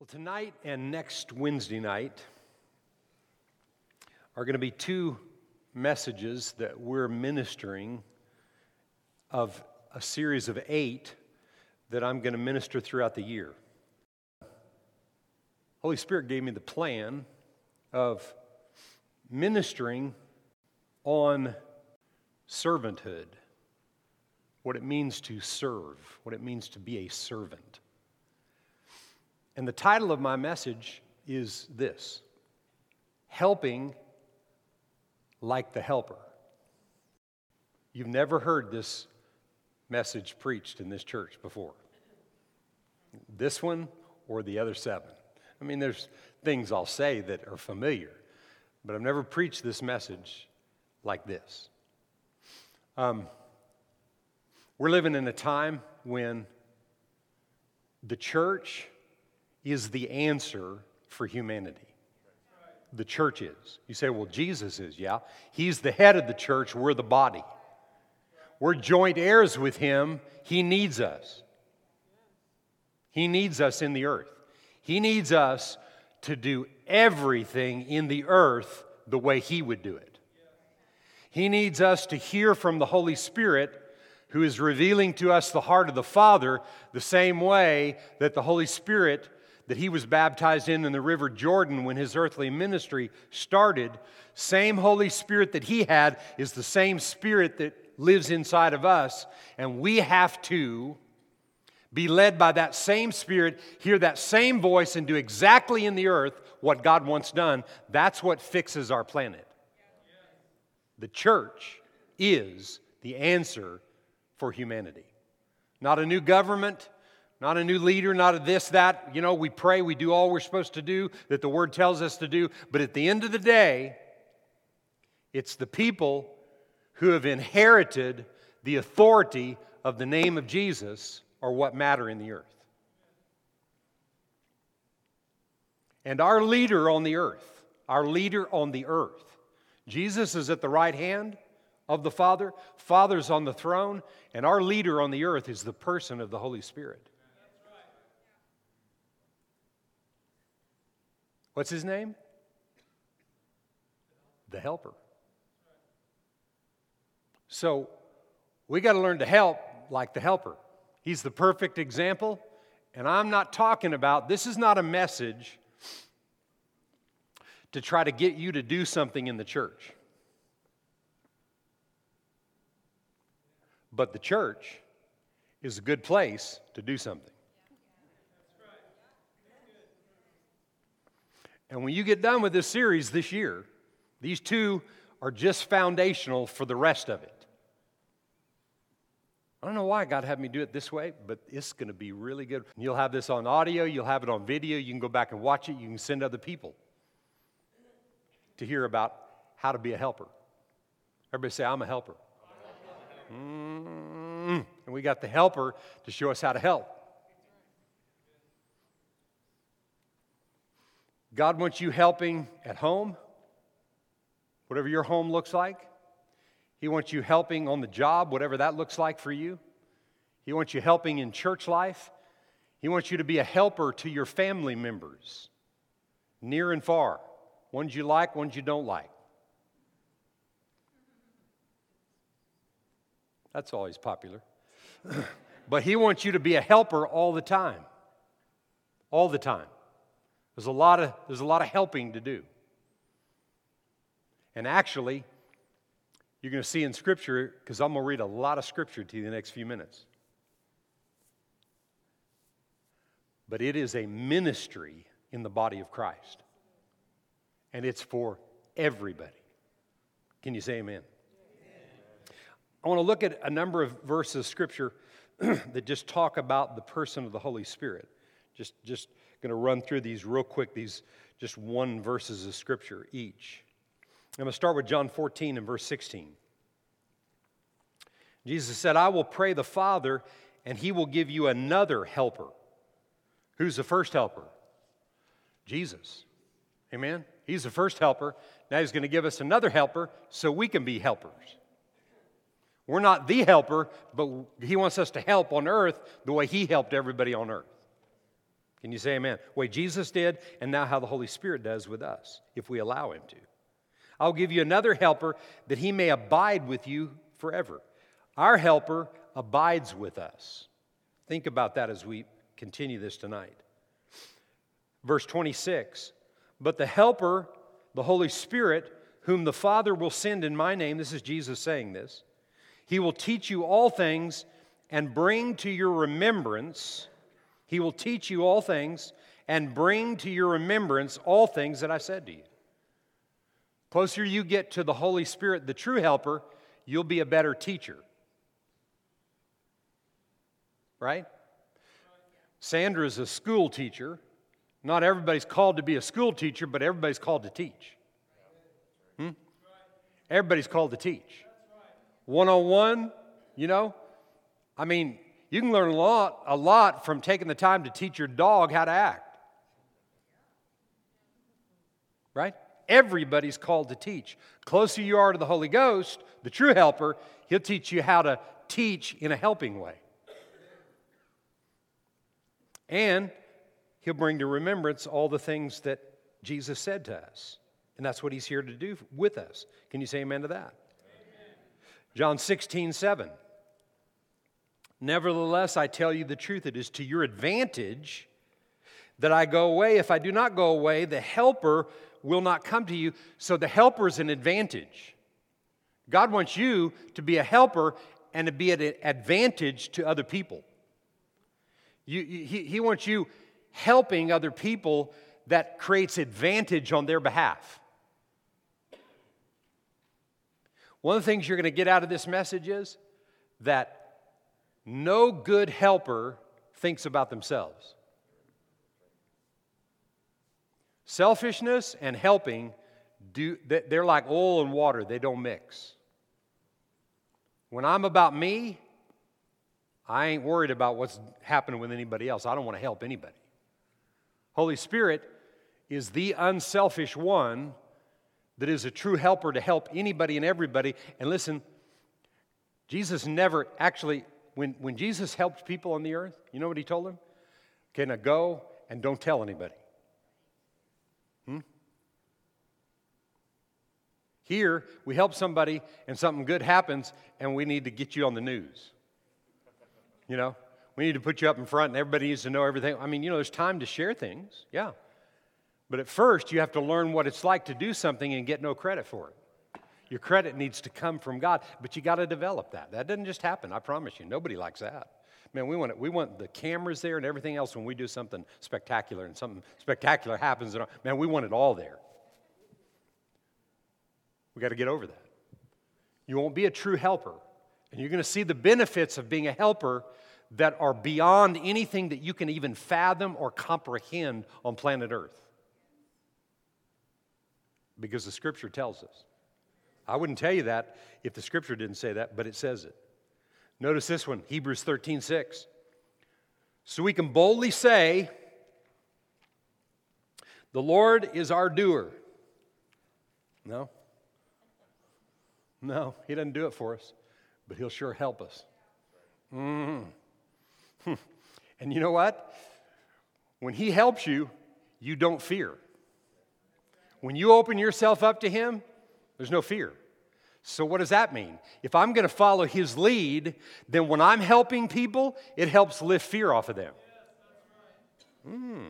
Well, tonight and next Wednesday night are going to be two messages that we're ministering of a series of eight that I'm going to minister throughout the year. Holy Spirit gave me the plan of ministering on servanthood, what it means to serve, what it means to be a servant. And the title of my message is this Helping like the Helper. You've never heard this message preached in this church before. This one or the other seven. I mean, there's things I'll say that are familiar, but I've never preached this message like this. Um, we're living in a time when the church is the answer for humanity. The church is. You say, well, Jesus is, yeah. He's the head of the church, we're the body. We're joint heirs with him. He needs us. He needs us in the earth. He needs us to do everything in the earth the way He would do it. He needs us to hear from the Holy Spirit who is revealing to us the heart of the Father the same way that the Holy Spirit that he was baptized in in the river Jordan when his earthly ministry started, same Holy Spirit that he had is the same Spirit that lives inside of us. And we have to be led by that same Spirit, hear that same voice, and do exactly in the earth what God wants done. That's what fixes our planet. The church is the answer for humanity. Not a new government, not a new leader, not a this, that. You know, we pray, we do all we're supposed to do that the Word tells us to do. But at the end of the day, it's the people who have inherited the authority of the name of Jesus are what matter in the earth. And our leader on the earth, our leader on the earth, Jesus is at the right hand of the Father, Father's on the throne, and our leader on the earth is the person of the Holy Spirit. What's his name? The helper. So we got to learn to help like the helper. He's the perfect example. And I'm not talking about, this is not a message to try to get you to do something in the church. But the church is a good place to do something. And when you get done with this series this year, these two are just foundational for the rest of it. I don't know why God had me do it this way, but it's going to be really good. You'll have this on audio, you'll have it on video, you can go back and watch it, you can send other people to hear about how to be a helper. Everybody say, I'm a helper. Mm-hmm. And we got the helper to show us how to help. God wants you helping at home, whatever your home looks like. He wants you helping on the job, whatever that looks like for you. He wants you helping in church life. He wants you to be a helper to your family members, near and far, ones you like, ones you don't like. That's always popular. but he wants you to be a helper all the time. All the time. There's a lot of, there's a lot of helping to do. And actually, you're going to see in Scripture, because I'm going to read a lot of Scripture to you the next few minutes. But it is a ministry in the body of Christ. And it's for everybody. Can you say amen? amen. I want to look at a number of verses of Scripture that just talk about the person of the Holy Spirit. Just, just going to run through these real quick, these just one verses of scripture each. I'm going to start with John 14 and verse 16. Jesus said, I will pray the Father, and he will give you another helper. Who's the first helper? Jesus. Amen? He's the first helper. Now he's going to give us another helper so we can be helpers. We're not the helper, but he wants us to help on earth the way he helped everybody on earth. Can you say amen? The way Jesus did, and now how the Holy Spirit does with us, if we allow Him to. I'll give you another helper that He may abide with you forever. Our helper abides with us. Think about that as we continue this tonight. Verse 26 But the helper, the Holy Spirit, whom the Father will send in my name, this is Jesus saying this, he will teach you all things and bring to your remembrance he will teach you all things and bring to your remembrance all things that I said to you. Closer you get to the Holy Spirit, the true helper, you'll be a better teacher. Right? Sandra is a school teacher. Not everybody's called to be a school teacher, but everybody's called to teach. Hmm? Everybody's called to teach. One on one, you know? I mean, you can learn a lot, a lot from taking the time to teach your dog how to act. Right? Everybody's called to teach. Closer you are to the Holy Ghost, the true helper, he'll teach you how to teach in a helping way. And he'll bring to remembrance all the things that Jesus said to us. And that's what he's here to do with us. Can you say amen to that? Amen. John 16, 7. Nevertheless, I tell you the truth, it is to your advantage that I go away. If I do not go away, the helper will not come to you. So the helper is an advantage. God wants you to be a helper and to be an advantage to other people. You, he, he wants you helping other people that creates advantage on their behalf. One of the things you're going to get out of this message is that no good helper thinks about themselves. Selfishness and helping, do, they're like oil and water, they don't mix. When I'm about me, I ain't worried about what's happening with anybody else. I don't want to help anybody. Holy Spirit is the unselfish one that is a true helper to help anybody and everybody. And listen, Jesus never actually when, when Jesus helped people on the earth, you know what he told them? Okay, now go and don't tell anybody. Hmm? Here, we help somebody and something good happens, and we need to get you on the news. You know, we need to put you up in front, and everybody needs to know everything. I mean, you know, there's time to share things, yeah. But at first, you have to learn what it's like to do something and get no credit for it. Your credit needs to come from God, but you got to develop that. That doesn't just happen, I promise you. Nobody likes that. Man, we want, it, we want the cameras there and everything else when we do something spectacular and something spectacular happens. And, man, we want it all there. We got to get over that. You won't be a true helper. And you're going to see the benefits of being a helper that are beyond anything that you can even fathom or comprehend on planet Earth. Because the scripture tells us. I wouldn't tell you that if the scripture didn't say that, but it says it. Notice this one, Hebrews 13 6. So we can boldly say, The Lord is our doer. No. No, He doesn't do it for us, but He'll sure help us. Mm. And you know what? When He helps you, you don't fear. When you open yourself up to Him, there's no fear. So, what does that mean? If I'm going to follow his lead, then when I'm helping people, it helps lift fear off of them. Hmm.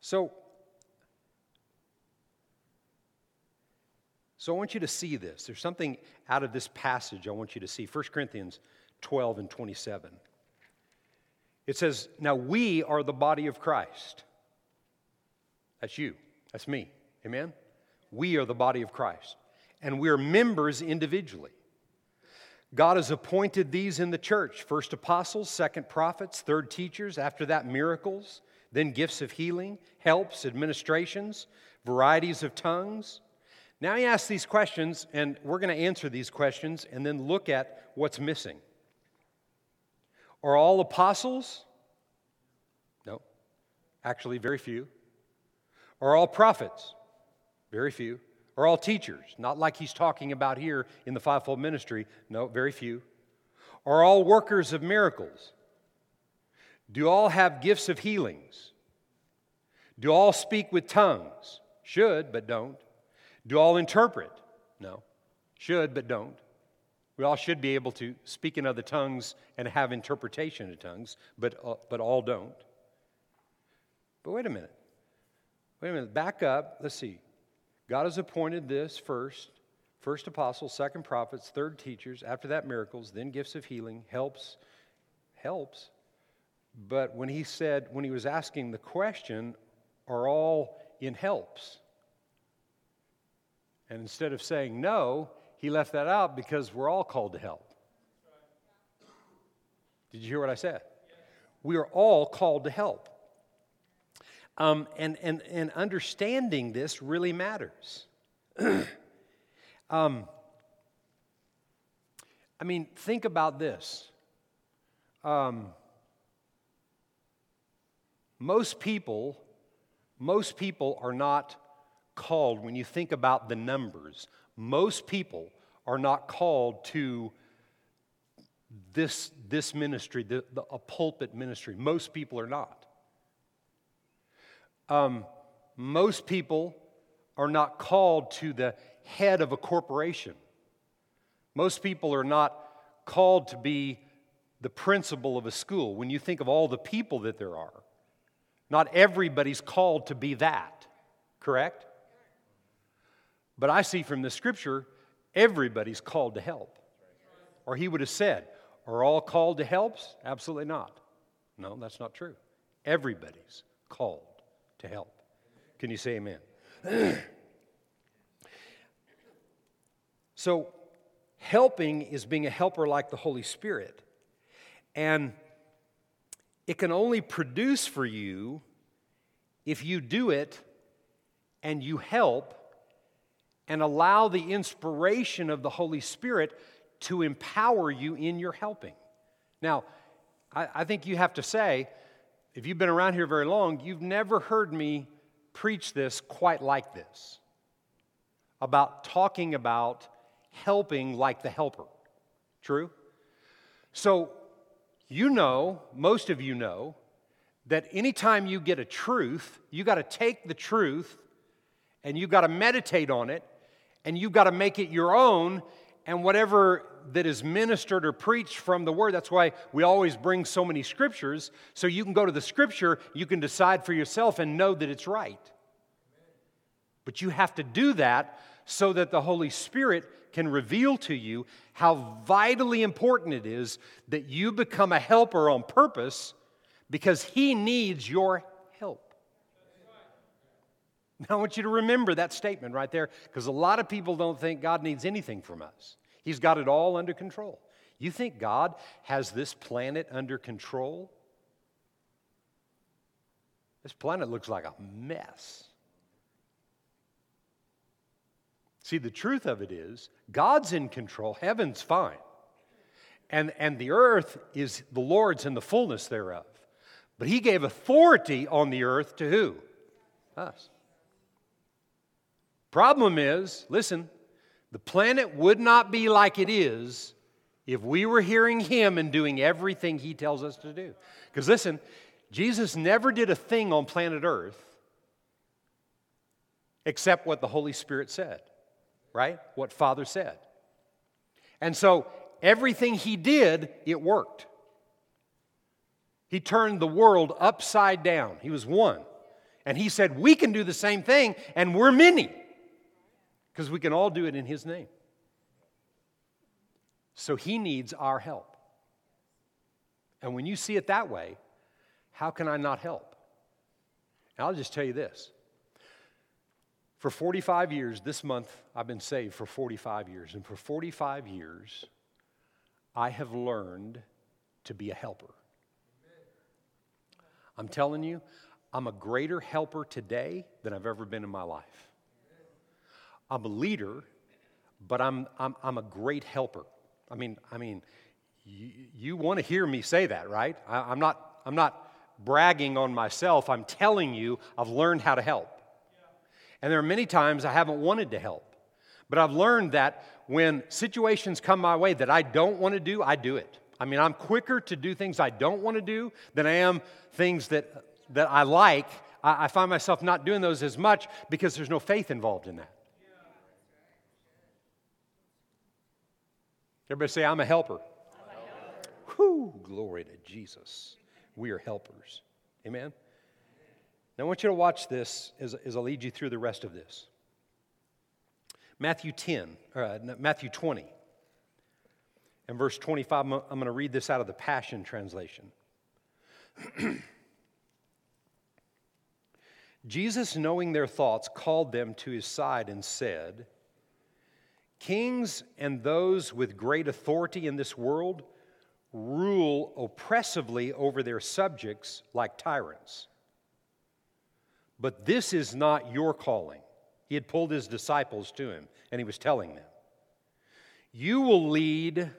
So, so I want you to see this. There's something out of this passage I want you to see. 1 Corinthians 12 and 27. It says, Now we are the body of Christ. That's you. That's me. Amen? We are the body of Christ. And we're members individually. God has appointed these in the church first apostles, second prophets, third teachers, after that, miracles, then gifts of healing, helps, administrations, varieties of tongues. Now he asks these questions, and we're going to answer these questions and then look at what's missing. Are all apostles? No. Actually, very few. Are all prophets? Very few. Are all teachers? Not like he's talking about here in the fivefold ministry. No, very few. Are all workers of miracles? Do all have gifts of healings? Do all speak with tongues? Should, but don't. Do all interpret? No. Should, but don't. We all should be able to speak in other tongues and have interpretation of tongues, but, uh, but all don't. But wait a minute. Wait a minute. Back up. Let's see. God has appointed this first first apostles, second prophets, third teachers, after that miracles, then gifts of healing, helps, helps. But when he said, when he was asking the question, are all in helps? And instead of saying no, he left that out because we're all called to help. Did you hear what I said? We are all called to help. Um, and, and, and understanding this really matters. um, I mean, think about this. Um, most people, most people are not called, when you think about the numbers, most people are not called to this, this ministry, the, the, a pulpit ministry. Most people are not. Um, most people are not called to the head of a corporation. Most people are not called to be the principal of a school. When you think of all the people that there are, not everybody's called to be that, correct? But I see from the scripture, everybody's called to help. Or he would have said, Are all called to helps? Absolutely not. No, that's not true. Everybody's called to help. Can you say amen? so, helping is being a helper like the Holy Spirit. And it can only produce for you if you do it and you help and allow the inspiration of the Holy Spirit to empower you in your helping. Now, I, I, think you have to say, if you've been around here very long, you've never heard me preach this quite like this about talking about helping like the helper. True? So, you know, most of you know, that anytime you get a truth, you got to take the truth and you got to meditate on it and you've got to make it your own. And whatever that is ministered or preached from the word, that's why we always bring so many scriptures, so you can go to the scripture, you can decide for yourself and know that it's right. But you have to do that so that the Holy Spirit can reveal to you how vitally important it is that you become a helper on purpose because He needs your I want you to remember that statement right there because a lot of people don't think God needs anything from us. He's got it all under control. You think God has this planet under control? This planet looks like a mess. See, the truth of it is, God's in control, heaven's fine. And, and the earth is the Lord's and the fullness thereof. But He gave authority on the earth to who? Us. Problem is, listen, the planet would not be like it is if we were hearing Him and doing everything He tells us to do. Because listen, Jesus never did a thing on planet Earth except what the Holy Spirit said, right? What Father said. And so everything He did, it worked. He turned the world upside down. He was one. And He said, We can do the same thing, and we're many because we can all do it in His name. So He needs our help. And when you see it that way, how can I not help? And I'll just tell you this. For 45 years, this month, I've been saved for 45 years. And for 45 years, I have learned to be a helper. I'm telling you, I'm a greater helper today than I've ever been in my life. I'm a leader, but I'm, I'm, I'm a great helper. I mean, I mean, you, you want to hear me say that, right? I, I'm, not, I'm not bragging on myself. I'm telling you I've learned how to help. And there are many times I haven't wanted to help. But I've learned that when situations come my way that I don't want to do, I do it. I mean, I'm quicker to do things I don't want to do than I am things that, that I like. I, I find myself not doing those as much because there's no faith involved in that. Everybody say, I'm a helper. Whew, glory to Jesus. We are helpers. Amen? Now, I want you to watch this as, as I lead you through the rest of this. Matthew 10, uh, Matthew 20, and verse 25. I'm going to read this out of the Passion Translation. Jesus, knowing their thoughts, called them to his side and said, Kings and those with great authority in this world rule oppressively over their subjects like tyrants. But this is not your calling. He had pulled his disciples to him, and he was telling them, You will lead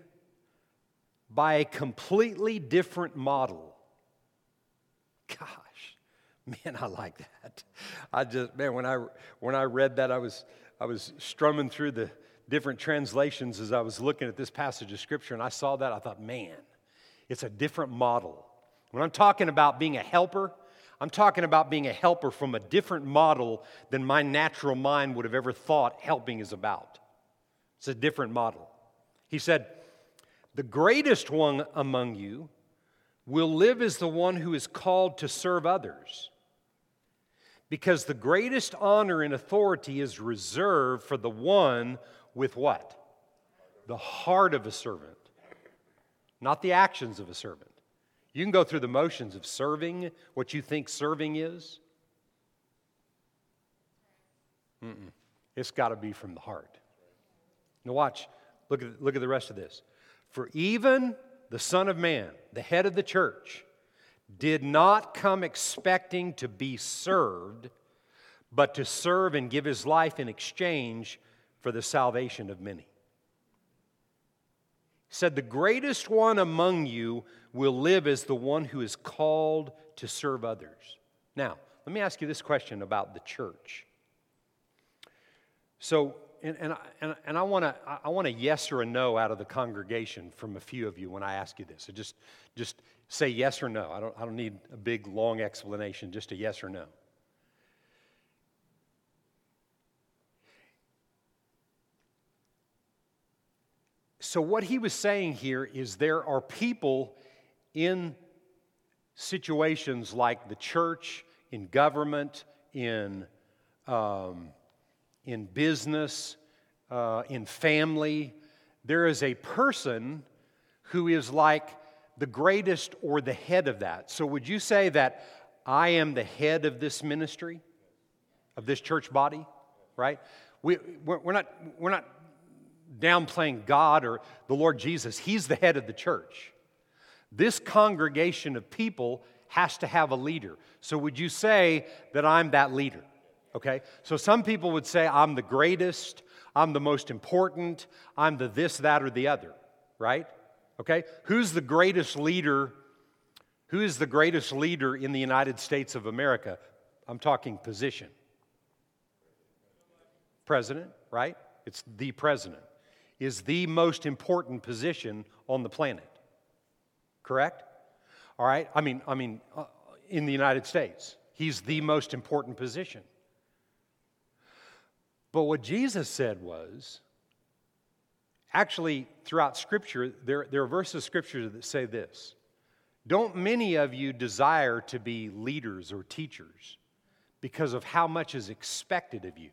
by a completely different model. Gosh, man, I like that. I just, man, when I, when I read that, I was, I was strumming through the different translations as I was looking at this passage of Scripture, and I saw that. I thought, man, it's a different model. When I'm talking about being a helper, I'm talking about being a helper from a different model than my natural mind would have ever thought helping is about. It's a different model. He said, The greatest one among you will live as the one who is called to serve others. Because the greatest honor and authority is reserved for the one with what? The heart of a servant, not the actions of a servant. You can go through the motions of serving what you think serving is. Mm-mm. It's got to be from the heart. Now, watch. Look at, look at the rest of this. For even the Son of Man, the head of the church, did not come expecting to be served, but to serve and give his life in exchange for the salvation of many. He said, The greatest one among you will live as the one who is called to serve others. Now, let me ask you this question about the church. So, and, and, and, and I, want to, I want a yes or a no out of the congregation from a few of you when I ask you this. So just, just say yes or no. I don't, I don't need a big, long explanation, just a yes or no. So, what he was saying here is there are people in situations like the church, in government, in, um, in business, uh, in family. There is a person who is like the greatest or the head of that. So, would you say that I am the head of this ministry, of this church body? Right? We, we're, not, we're not downplaying God or the Lord Jesus. He's the head of the church. This congregation of people has to have a leader. So, would you say that I'm that leader? Okay? So, some people would say I'm the greatest, I'm the most important, I'm the this, that, or the other, right? Okay? Who's the greatest leader? Who is the greatest leader in the United States of America? I'm talking position. President, right? It's the president is the most important position on the planet. Correct? All right? I mean, I mean, uh, in the United States, he's the most important position. But what Jesus said was actually, throughout Scripture, there, there are verses of Scripture that say this Don't many of you desire to be leaders or teachers because of how much is expected of you?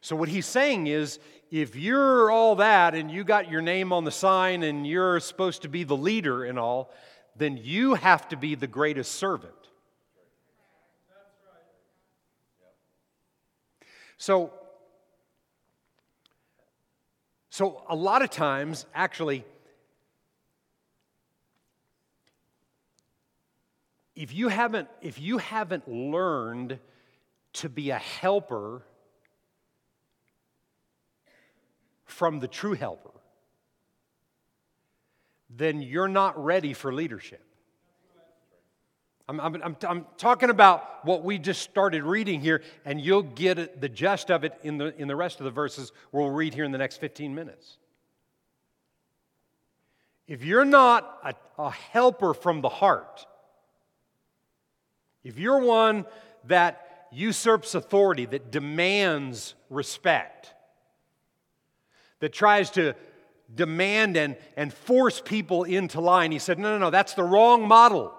So, what he's saying is if you're all that and you got your name on the sign and you're supposed to be the leader and all, then you have to be the greatest servant. So, so a lot of times, actually, if you haven't, if you haven't learned to be a helper from the true helper, then you're not ready for leadership. I'm, I'm, I'm, I'm, talking about what we just started reading here, and you'll get the gist of it in the, in the rest of the verses we'll read here in the next 15 minutes. If you're not a, a helper from the heart, if you're one that usurps authority, that demands respect, that tries to demand and, and force people into line, he said, No, no, no, that's the wrong model.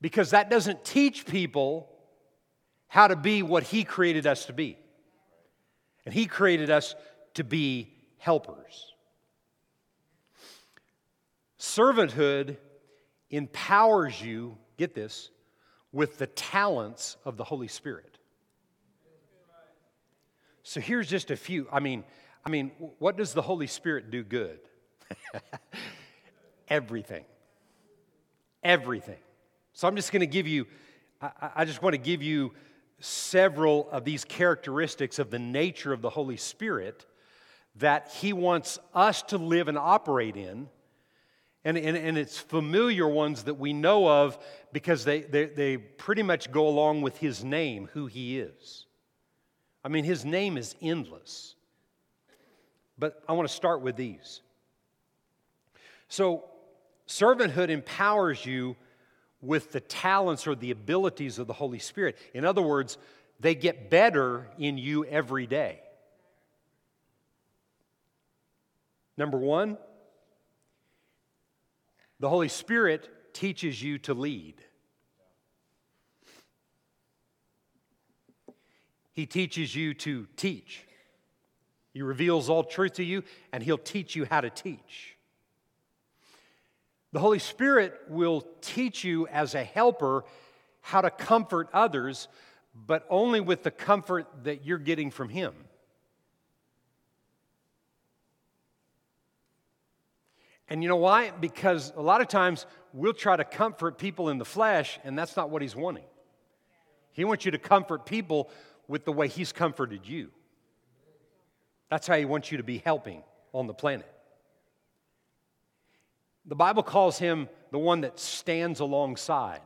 Because that doesn't teach people how to be what he created us to be. And he created us to be helpers. Servanthood empowers you, get this, with the talents of the Holy Spirit. So here's just a few. I mean, I mean, what does the Holy Spirit do good? Everything. Everything. So I'm just going to give you, I, I just want to give you several of these characteristics of the nature of the Holy Spirit that He wants us to live and operate in and, and, and it's familiar ones that we know of because they, they, they pretty much go along with his name, who he is. I mean, his name is endless. But I want to start with these. So, servanthood empowers you with the talents or the abilities of the Holy Spirit. In other words, they get better in you every day. Number one, the Holy Spirit teaches you to lead. He teaches you to teach. He reveals all truth to you, and He'll teach you how to teach. The Holy Spirit will teach you as a helper how to comfort others, but only with the comfort that you're getting from Him. And you know why? Because a lot of times we'll try to comfort people in the flesh, and that's not what He's wanting. He wants you to comfort people with the way He's comforted you. That's how He wants you to be helping on the planet. The Bible calls Him the one that stands alongside.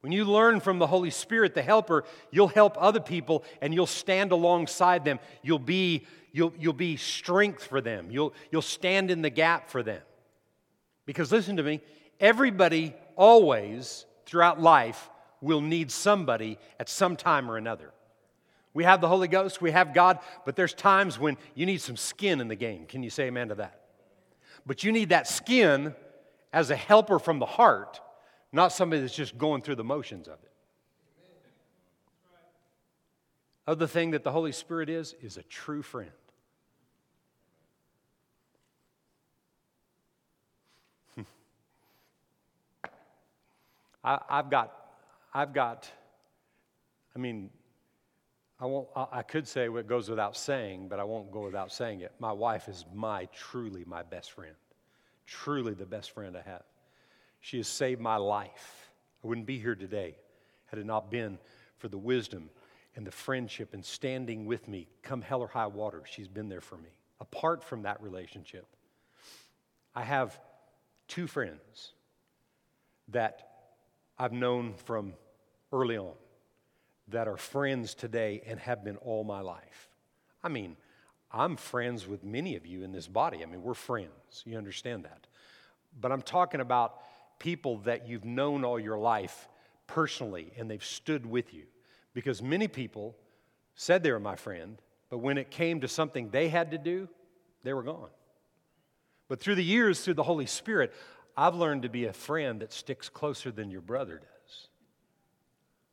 When you learn from the Holy Spirit, the helper, you'll help other people and you'll stand alongside them. You'll be you'll, you'll be strength for them. You'll, you'll stand in the gap for them. Because listen to me, everybody always throughout life will need somebody at some time or another. We have the Holy Ghost, we have God, but there's times when you need some skin in the game. Can you say amen to that? But you need that skin as a helper from the heart, not somebody that's just going through the motions of it. Other thing that the Holy Spirit is, is a true friend. I, have got, I've got, I mean, I, won't, I could say what goes without saying, but I won't go without saying it. My wife is my, truly my best friend. Truly the best friend I have. She has saved my life. I wouldn't be here today had it not been for the wisdom and the friendship and standing with me, come hell or high water. She's been there for me. Apart from that relationship, I have two friends that I've known from early on that are friends today and have been all my life. I mean, I'm friends with many of you in this body. I mean, we're friends. You understand that. But I'm talking about people that you've known all your life personally and they've stood with you. Because many people said they were my friend, but when it came to something they had to do, they were gone. But through the years, through the Holy Spirit, I've learned to be a friend that sticks closer than your brother does.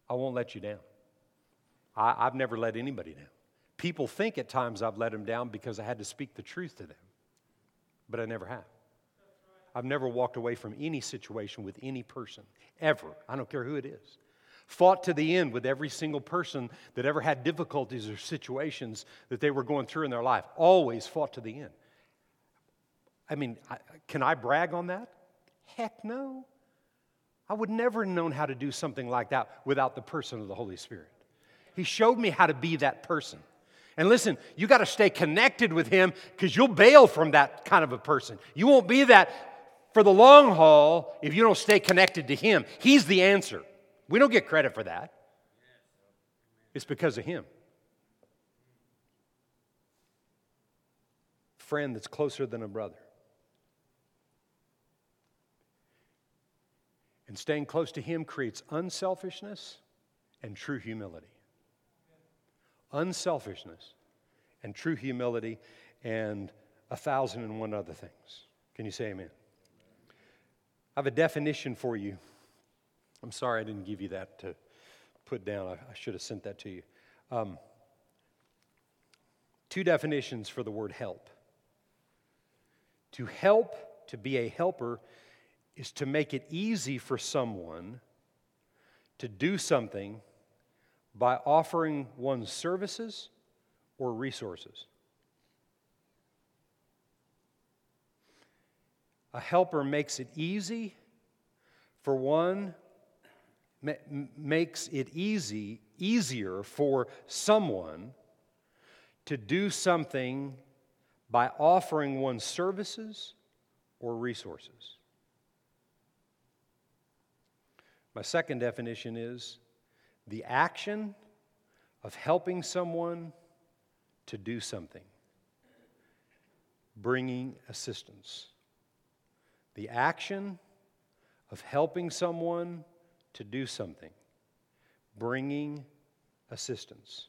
I won't let you down. I, have never let anybody down. People think at times I've let them down because I had to speak the truth to them, but I never have. I've never walked away from any situation with any person, ever. I don't care who it is. Fought to the end with every single person that ever had difficulties or situations that they were going through in their life. Always fought to the end. I mean, can I brag on that? Heck no. I would never have known how to do something like that without the person of the Holy Spirit. He showed me how to be that person. And listen, you got to stay connected with Him because you'll bail from that kind of a person. You won't be that for the long haul if you don't stay connected to Him. He's the answer. We don't get credit for that, it's because of Him. Friend that's closer than a brother. And staying close to Him creates unselfishness and true humility. Unselfishness and true humility and a thousand and one other things. Can you say amen? I have a definition for you. I'm sorry I didn't give you that to put down. I, I should have sent that to you. Um, two definitions for the word help. To help, to be a helper, is to make it easy for someone to do something by offering one's services or resources. A helper makes it easy for one, ma- makes it easy, easier for someone to do something by offering one's services or resources. My second definition is the action of helping someone to do something, bringing assistance. The action of helping someone to do something, bringing assistance.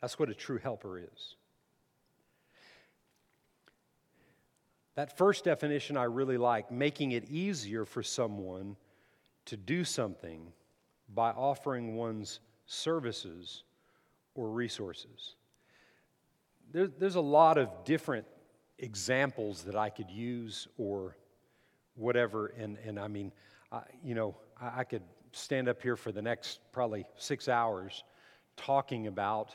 That's what a true helper is. That first definition I really like, making it easier for someone to do something by offering one's services or resources. There, there's a lot of different examples that I could use or whatever, and, and I mean, I, you know, I, I could stand up here for the next probably six hours talking about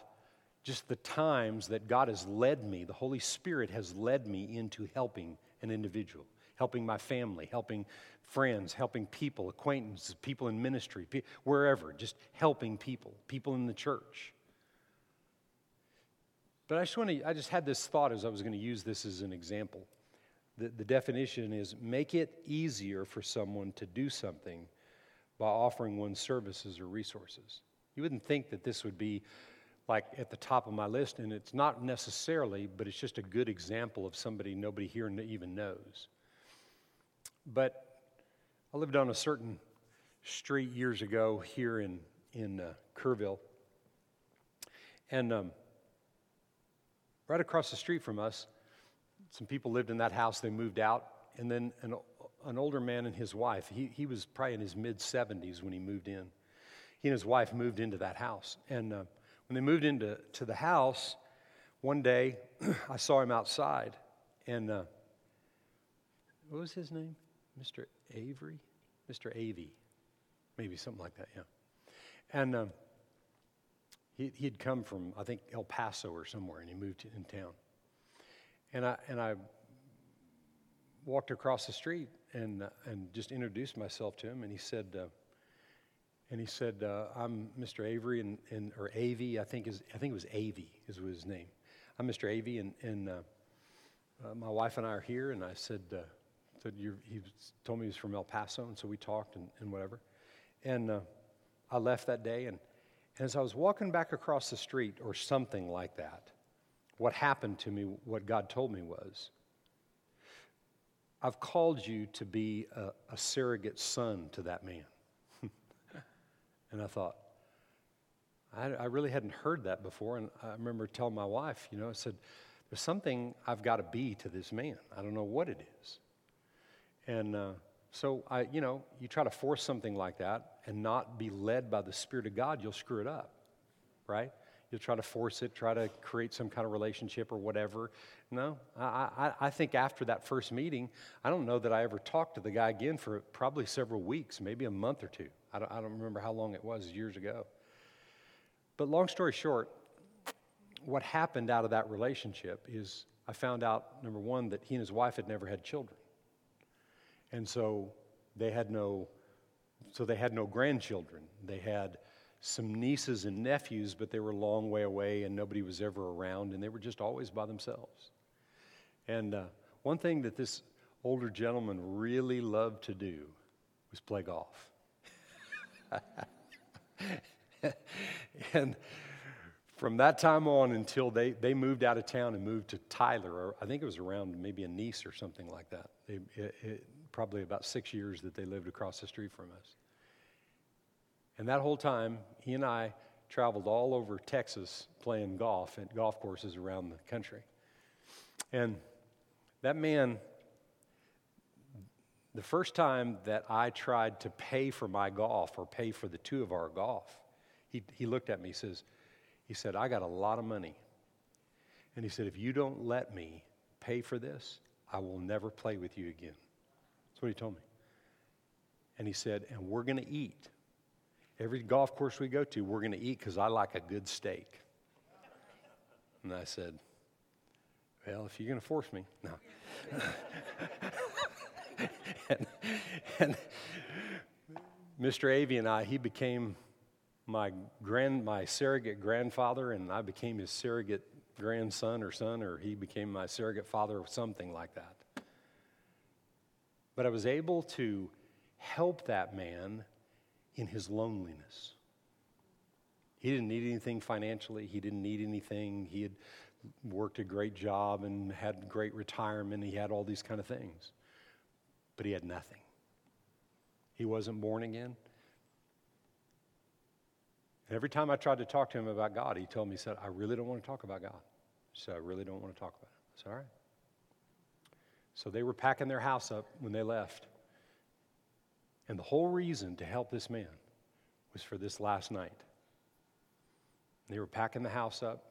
just the times that God has led me, the Holy Spirit has led me into helping an individual, helping my family, helping friends, helping people, acquaintances, people in ministry, wherever, just helping people, people in the church. But I just want to, I just had this thought as I was going to use this as an example. The, the definition is make it easier for someone to do something by offering one's services or resources. You wouldn't think that this would be like at the top of my list, and it's not necessarily, but it's just a good example of somebody nobody here even knows. But I lived on a certain street years ago here in, in uh, Kerrville. And um, right across the street from us, some people lived in that house. They moved out. And then an, an older man and his wife, he, he was probably in his mid 70s when he moved in. He and his wife moved into that house. And uh, when they moved into to the house, one day I saw him outside. And uh, what was his name? Mr. Avery? Mr. Avey. Maybe something like that, yeah. And um, he, he'd come from, I think, El Paso or somewhere, and he moved in town. And I, and I walked across the street and, uh, and just introduced myself to him, and he said, uh, and he said, uh, "I'm Mr. Avery, and, and or Avey, I think is I think it was Avey is his name. I'm Mr. Avey, and, and uh, uh, my wife and I are here." And I said, said he told me he was from El Paso, and so we talked and, and whatever. And uh, I left that day, and, and as I was walking back across the street or something like that, what happened to me, what God told me was, I've called you to be a, a surrogate son to that man. and I thought, I, I, really hadn't heard that before. And I remember telling my wife, you know, I said, there's something I've got to be to this man. I don't know what it is. And uh, so, I, you know, you try to force something like that and not be led by the Spirit of God, you'll screw it up, right? You'll try to force it, try to create some kind of relationship or whatever. No, I, I, I think after that first meeting, I don't know that I ever talked to the guy again for probably several weeks, maybe a month or two. I don't, I don't remember how long it was years ago. But long story short, what happened out of that relationship is I found out, number one, that he and his wife had never had children. And so they had no so they had no grandchildren. They had some nieces and nephews, but they were a long way away and nobody was ever around and they were just always by themselves. And uh, one thing that this older gentleman really loved to do was play golf. and from that time on until they, they moved out of town and moved to Tyler, I think it was around maybe a niece or something like that. They, it, it, probably about six years that they lived across the street from us. And that whole time, he and I traveled all over Texas playing golf at golf courses around the country. And that man, the first time that I tried to pay for my golf or pay for the two of our golf, he, he looked at me, he says, he said, I got a lot of money. And he said, if you don't let me pay for this, I will never play with you again. That's what he told me. And he said, and we're going to eat. Every golf course we go to, we're going to eat because I like a good steak. And I said, well, if you're going to force me, no. and, and Mr. Avey and I, he became my grand, my surrogate grandfather, and I became his surrogate grandson or son, or he became my surrogate father or something like that. But I was able to help that man in his loneliness. He didn't need anything financially, he didn't need anything. He had worked a great job and had great retirement, he had all these kind of things. But he had nothing. He wasn't born again. And every time I tried to talk to him about God, he told me, he said, I really don't want to talk about God. So I really don't want to talk about it. It's all right. So they were packing their house up when they left. And the whole reason to help this man was for this last night. They were packing the house up.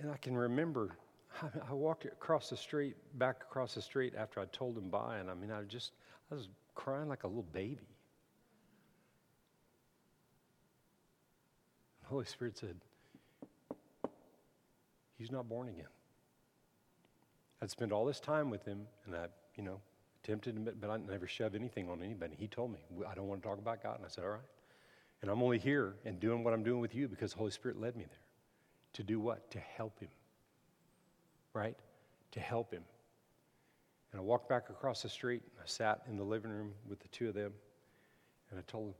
And I can remember I walked across the street, back across the street after I told him bye, and I mean, I just, I was crying like a little baby. The Holy Spirit said, He's not born again. I'd spent all this time with him, and I, you know, attempted, but I never shoved anything on anybody. He told me, I don't want to talk about God. And I said, All right. And I'm only here and doing what I'm doing with you because the Holy Spirit led me there. To do what? To help him. Right? To help him. And I walked back across the street. And I sat in the living room with the two of them. And I told them,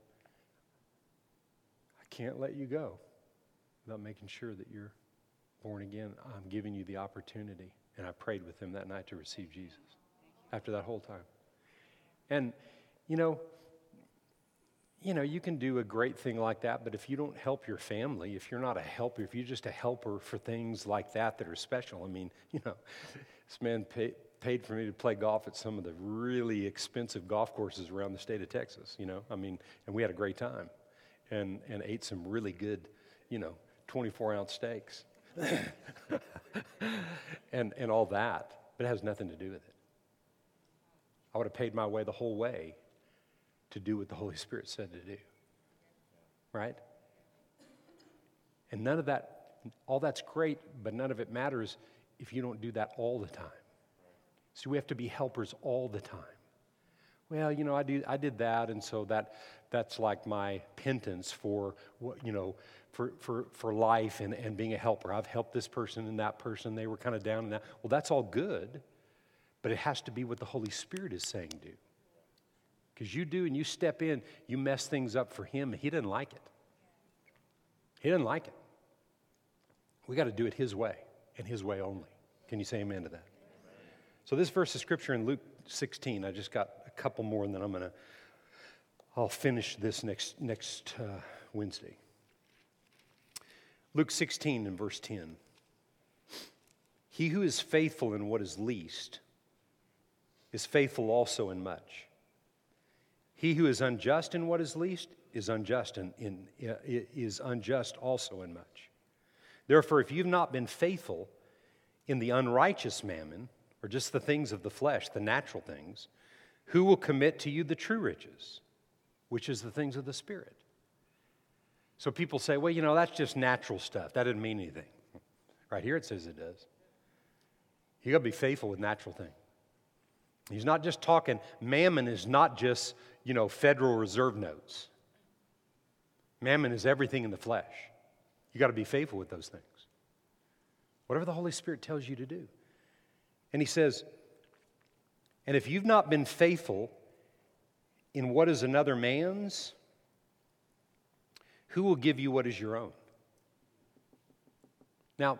I can't let you go without making sure that you're born again. I'm giving you the opportunity. And I prayed with him that night to receive Jesus after that whole time. And, you know, you know, you can do a great thing like that, but if you don't help your family, if you're not a helper, if you're just a helper for things like that that are special, I mean, you know, this man paid, paid for me to play golf at some of the really expensive golf courses around the state of Texas, you know, I mean, and we had a great time and, and ate some really good, you know, 24 ounce steaks and, and all that, but it has nothing to do with it. I would have paid my way the whole way to do what the Holy Spirit said to do. Right? And none of that, all that's great, but none of it matters if you don't do that all the time. So we have to be helpers all the time. Well, you know, I, do, I did that, and so that, that's like my penance for, you know, for, for, for life and, and being a helper. I've helped this person and that person. They were kind of down and that. Well, that's all good, but it has to be what the Holy Spirit is saying do. Because you do and you step in, you mess things up for him. He didn't like it. He didn't like it. We got to do it his way and his way only. Can you say amen to that? So this verse of scripture in Luke 16, I just got a couple more and then I'm going to, I'll finish this next, next uh, Wednesday. Luke 16 and verse 10. He who is faithful in what is least is faithful also in much. He who is unjust in what is least is unjust in, in, is unjust also in much. Therefore, if you've not been faithful in the unrighteous mammon, or just the things of the flesh, the natural things, who will commit to you the true riches, which is the things of the Spirit? So people say, well, you know, that's just natural stuff. That doesn't mean anything. Right here it says it does. You got to be faithful with natural things. He's not just talking, mammon is not just you know, Federal Reserve notes. Mammon is everything in the flesh. You got to be faithful with those things. Whatever the Holy Spirit tells you to do. And he says, and if you've not been faithful in what is another man's, who will give you what is your own? Now,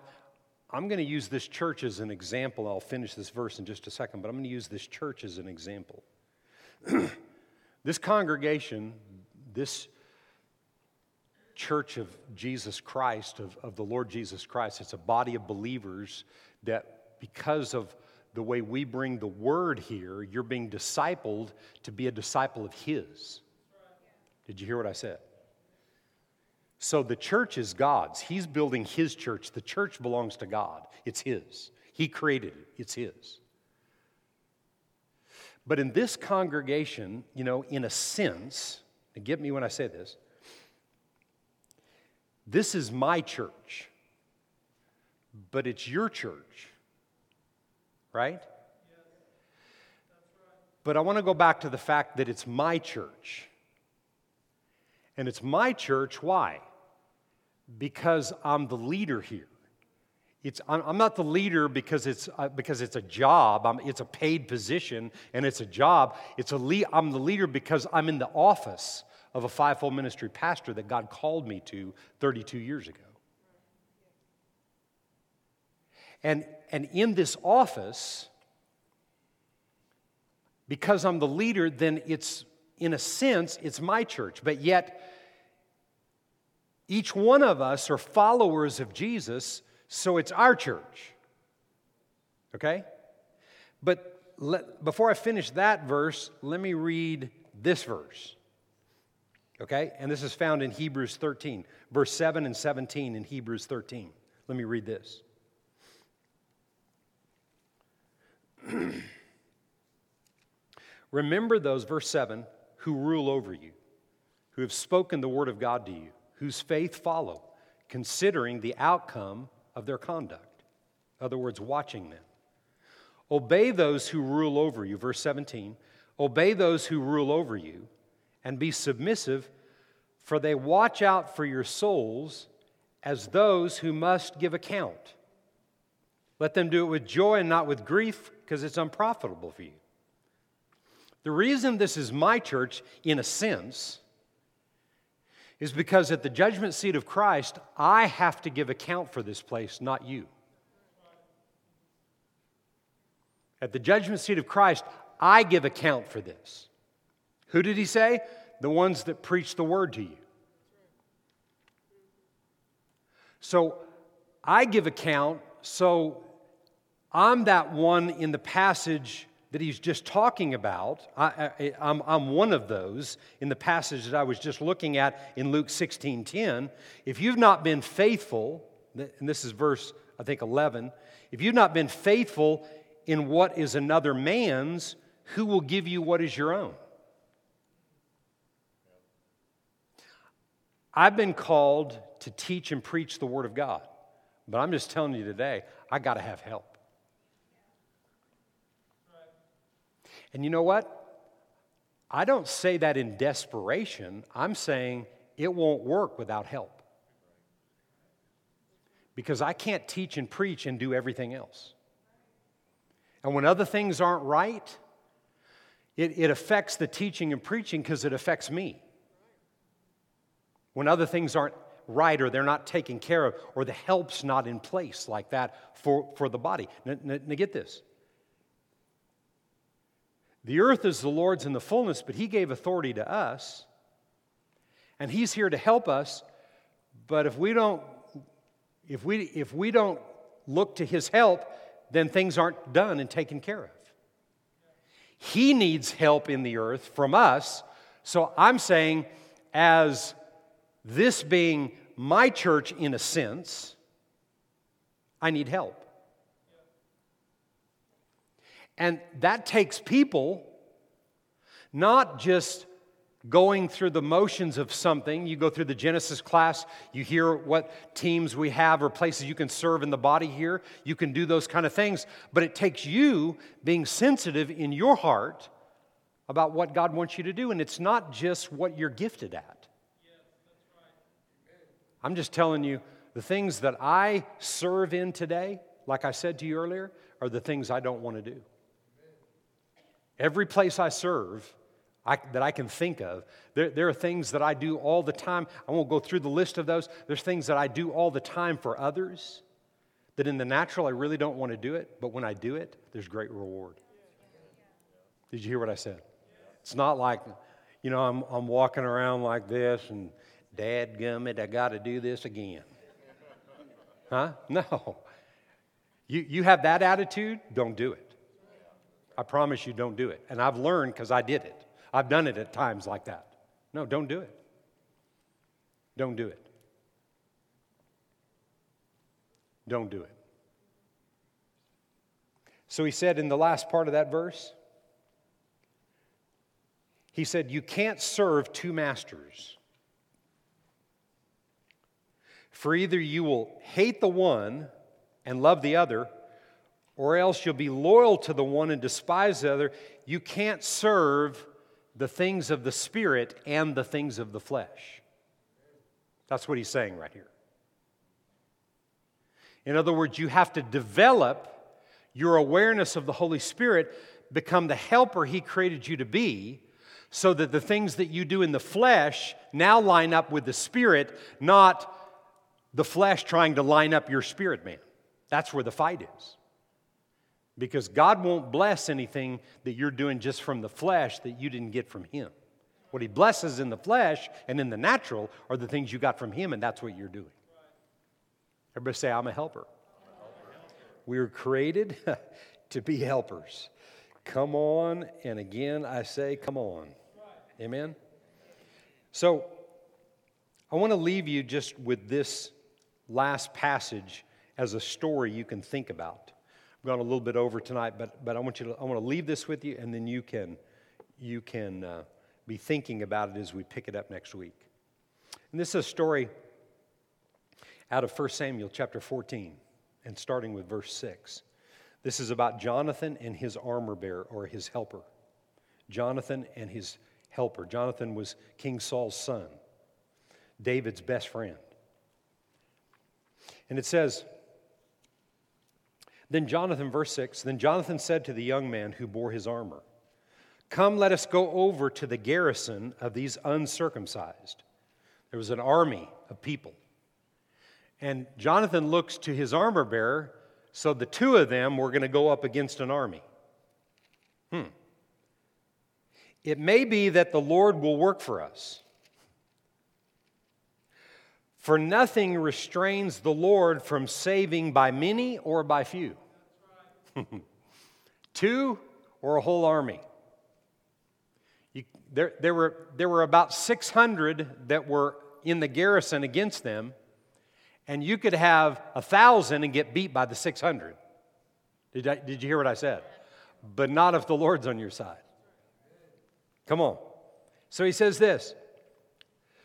I'm going to use this church as an example. I'll finish this verse in just a second, but I'm going to use this church as an example. this congregation, this church of Jesus Christ, of, of the Lord Jesus Christ, it's a body of believers that because of the way we bring the word here, you're being discipled to be a disciple of His. Did you hear what I said? So the church is God's. He's building His church. The church belongs to God, it's His. He created it, it's His. But in this congregation, you know, in a sense, and get me when I say this, this is my church, but it's your church right? But I want to go back to the fact that it's my church. And it's my church, why? Because I'm the leader here. It's, I'm not the leader because it's, uh, because it's a job, I'm, it's a paid position, and it's a job. It's a le- I'm the leader because I'm in the office of a fivefold ministry pastor that God called me to 32 years ago. And, and in this office, because I'm the leader, then it's, in a sense, it's my church. But yet, each one of us are followers of Jesus, so it's our church. Okay? But let, before I finish that verse, let me read this verse. Okay? And this is found in Hebrews 13, verse 7 and 17 in Hebrews 13. Let me read this. Remember those, verse 7, who rule over you, who have spoken the word of God to you, whose faith follow, considering the outcome of their conduct. In other words, watching them. Obey those who rule over you, verse 17. Obey those who rule over you, and be submissive, for they watch out for your souls as those who must give account. Let them do it with joy and not with grief, because it's unprofitable for you. The reason this is my church, in a sense, is because at the judgment seat of Christ, I have to give account for this place, not you. At the judgment seat of Christ, I give account for this. Who did he say? The ones that preach the word to you. So I give account so I'm that one in the passage that he's just talking about. I, am one of those in the passage that I was just looking at in Luke 16 10. If you've not been faithful, and this is verse, I think, 11, if you've not been faithful in what is another man's, who will give you what is your own? I've been called to teach and preach the Word of God, but I'm just telling you today, I got to have help. And you know what? I don't say that in desperation. I'm saying it won't work without help. Because I can't teach and preach and do everything else. And when other things aren't right, it, it affects the teaching and preaching because it affects me. When other things aren't right or they're not taken care of or the help's not in place like that for, for the body. Now, now, now get this the earth is the Lord's in the fullness, but He gave authority to us. And He's here to help us. But if we don't, if we, if we don't look to His help, then things aren't done and taken care of. He needs help in the earth from us. So I'm saying, as this being my church in a sense, I need help. And that takes people not just going through the motions of something. You go through the Genesis class, you hear what teams we have or places you can serve in the body here. You can do those kind of things. But it takes you being sensitive in your heart about what God wants you to do. And it's not just what you're gifted at. I'm just telling you, The things that I serve in today, like I said to you earlier, are the things I don't want to do. Every place I serve I, that I can think of, there, there are things that I do all the time. I won't go through the list of those. There's things that I do all the time for others that in the natural I really don't want to do it, but when I do it, there's great reward. Did you hear what I said? It's not like, you know, I'm, I'm walking around like this and, dad gummit, I got to do this again. Huh? No. You, you have that attitude, don't do it. I promise you, don't do it. And I've learned because I did it. I've done it at times like that. No, don't do it. Don't do it. Don't do it. So he said in the last part of that verse, he said, You can't serve two masters. For either you will hate the one and love the other, or else you'll be loyal to the one and despise the other. You can't serve the things of the Spirit and the things of the flesh. That's what he's saying right here. In other words, you have to develop your awareness of the Holy Spirit, become the helper he created you to be, so that the things that you do in the flesh now line up with the Spirit, not the flesh trying to line up your spirit man. That's where the fight is. Because God won't bless anything that you're doing just from the flesh that you didn't get from Him. What He blesses in the flesh and in the natural are the things you got from Him, and that's what you're doing. Everybody say, I'm a helper. We were created to be helpers. Come on, and again I say, come on. Amen? So, I want to leave you just with this last passage as a story you can think about. I've gone a little bit over tonight, but, but I, want you to, I want to leave this with you, and then you can, you can uh, be thinking about it as we pick it up next week. And this is a story out of 1 Samuel chapter 14, and starting with verse 6. This is about Jonathan and his armor bearer, or his helper. Jonathan and his helper. Jonathan was King Saul's son, David's best friend. And it says, Then Jonathan, verse 6, then Jonathan said to the young man who bore his armor, Come, let us go over to the garrison of these uncircumcised. There was an army of people. And Jonathan looks to his armor bearer, so the two of them were going to go up against an army. Hmm. It may be that the Lord will work for us. For nothing restrains the Lord from saving by many or by few. Two or a whole army. You, there, there, were, there were about 600 that were in the garrison against them, and you could have a thousand and get beat by the 600. Did, I, did you hear what I said? But not if the Lord's on your side. Come on. So he says this.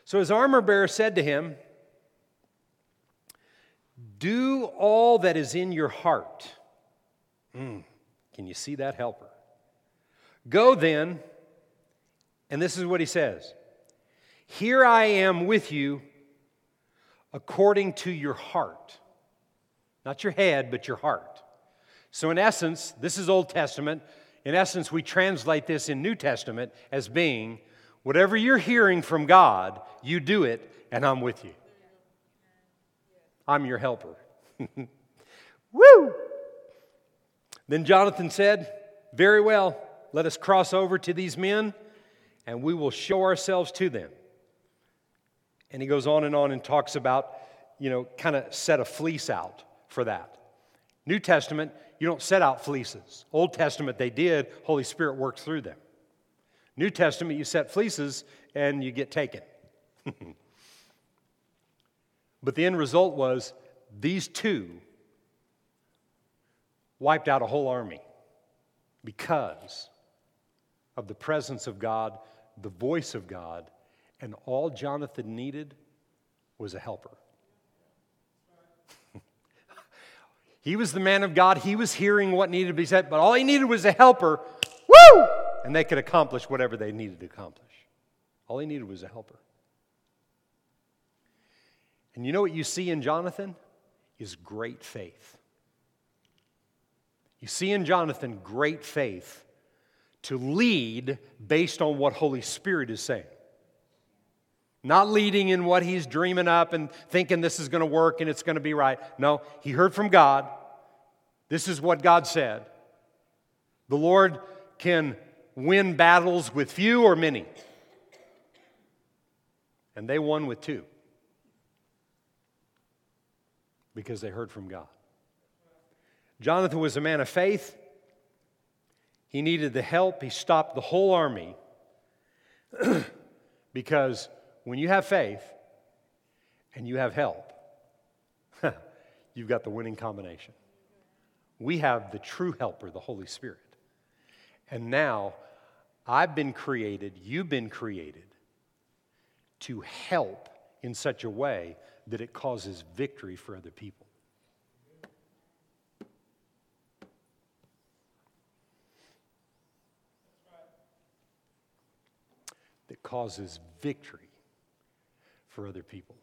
So his armor bearer said to him, do all that is in your heart. Mm, can you see that helper? Go then, and this is what he says Here I am with you according to your heart. Not your head, but your heart. So, in essence, this is Old Testament. In essence, we translate this in New Testament as being whatever you're hearing from God, you do it, and I'm with you. I'm your helper. Woo! Then Jonathan said, Very well, let us cross over to these men, and we will show ourselves to them. And he goes on and on and talks about, you know, kind of set a fleece out for that. New Testament, you don't set out fleeces. Old Testament, they did. Holy Spirit works through them. New Testament, you set fleeces and you get taken. But the end result was these two wiped out a whole army because of the presence of God, the voice of God, and all Jonathan needed was a helper. he was the man of God, he was hearing what needed to be said, but all he needed was a helper. Woo! And they could accomplish whatever they needed to accomplish. All he needed was a helper. And you know what you see in Jonathan? Is great faith. You see in Jonathan great faith to lead based on what Holy Spirit is saying. Not leading in what he's dreaming up and thinking this is going to work and it's going to be right. No, he heard from God. This is what God said. The Lord can win battles with few or many. And they won with two because they heard from God. Jonathan was a man of faith. He needed the help. He stopped the whole army because when you have faith and you have help, you've got the winning combination. We have the true helper, the Holy Spirit. And now I've been created, you've been created to help in such a way that it causes victory for other people. That causes victory for other people.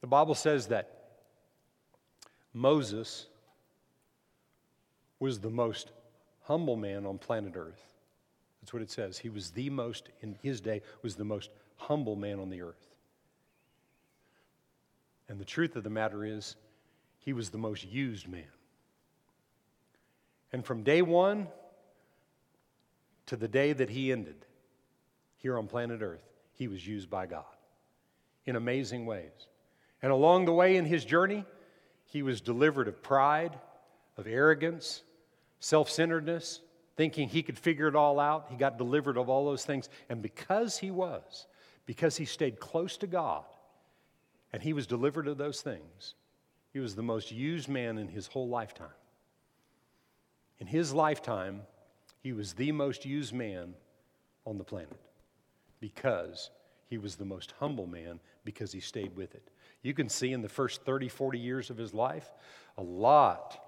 The Bible says that Moses was the most humble man on planet Earth. That's what it says. He was the most, in his day, was the most humble man on the earth. And the truth of the matter is, he was the most used man. And from day one to the day that he ended here on planet Earth, he was used by God in amazing ways. And along the way in his journey, he was delivered of pride, of arrogance, self centeredness, thinking he could figure it all out. He got delivered of all those things. And because he was, because he stayed close to God and he was delivered of those things, he was the most used man in his whole lifetime. In his lifetime, he was the most used man on the planet because he was the most humble man because he stayed with it. You can see in the first 30, 40 years of his life a lot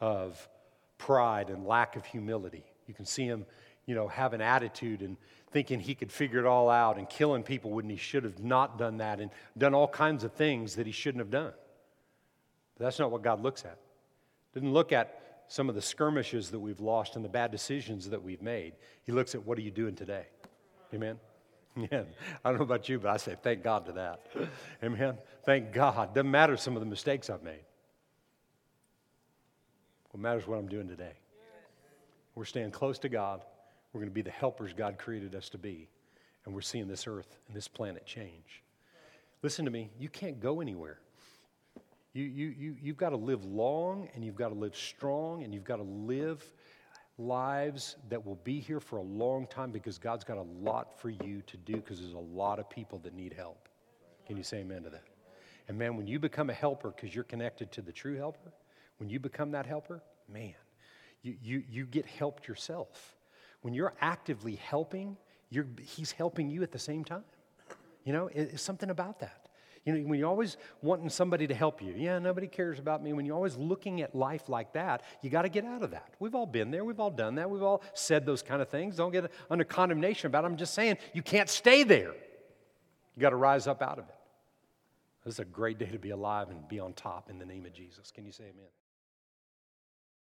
of pride and lack of humility. You can see him, you know, have an attitude and thinking he could figure it all out and killing people when he should have not done that and done all kinds of things that he shouldn't have done. But that's not what God looks at. Didn't look at some of the skirmishes that we've lost and the bad decisions that we've made. He looks at what are you doing today? Amen. Yeah, I don't know about you, but I say thank God to that. Amen. Thank God. Doesn't matter some of the mistakes I've made. What matters what I'm doing today. We're staying close to God. We're going to be the helpers God created us to be. And we're seeing this earth and this planet change. Listen to me, you can't go anywhere. You, you, you, you've got to live long and you've got to live strong and you've got to live lives that will be here for a long time because God's got a lot for you to do because there's a lot of people that need help. Can you say amen to that? And man, when you become a helper because you're connected to the true helper, when you become that helper, man, you, you, you get helped yourself. When you're actively helping, you're, he's helping you at the same time. You know, it's something about that. You know, when you're always wanting somebody to help you, yeah, nobody cares about me. When you're always looking at life like that, you got to get out of that. We've all been there. We've all done that. We've all said those kind of things. Don't get under condemnation about it. I'm just saying you can't stay there. You got to rise up out of it. This is a great day to be alive and be on top in the name of Jesus. Can you say amen?